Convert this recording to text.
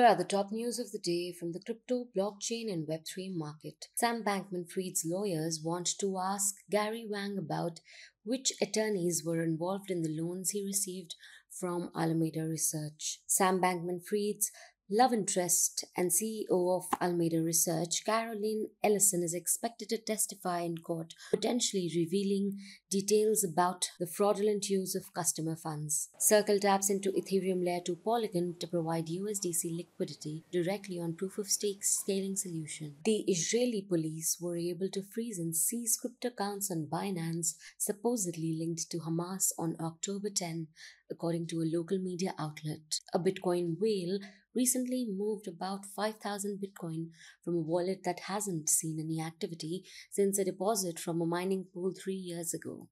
Here are the top news of the day from the crypto, blockchain, and Web3 market. Sam Bankman Fried's lawyers want to ask Gary Wang about which attorneys were involved in the loans he received from Alameda Research. Sam Bankman Fried's love interest and CEO of Alameda Research, Caroline Ellison, is expected to testify in court, potentially revealing details about the fraudulent use of customer funds. Circle taps into Ethereum Layer 2 Polygon to provide USDC liquidity directly on proof of stake scaling solution. The Israeli police were able to freeze and seize crypto accounts on Binance, supposedly linked to Hamas on October 10, according to a local media outlet. A Bitcoin whale recently moved about 5,000 Bitcoin from a wallet that hasn't seen any activity since a deposit from a mining pool three years ago.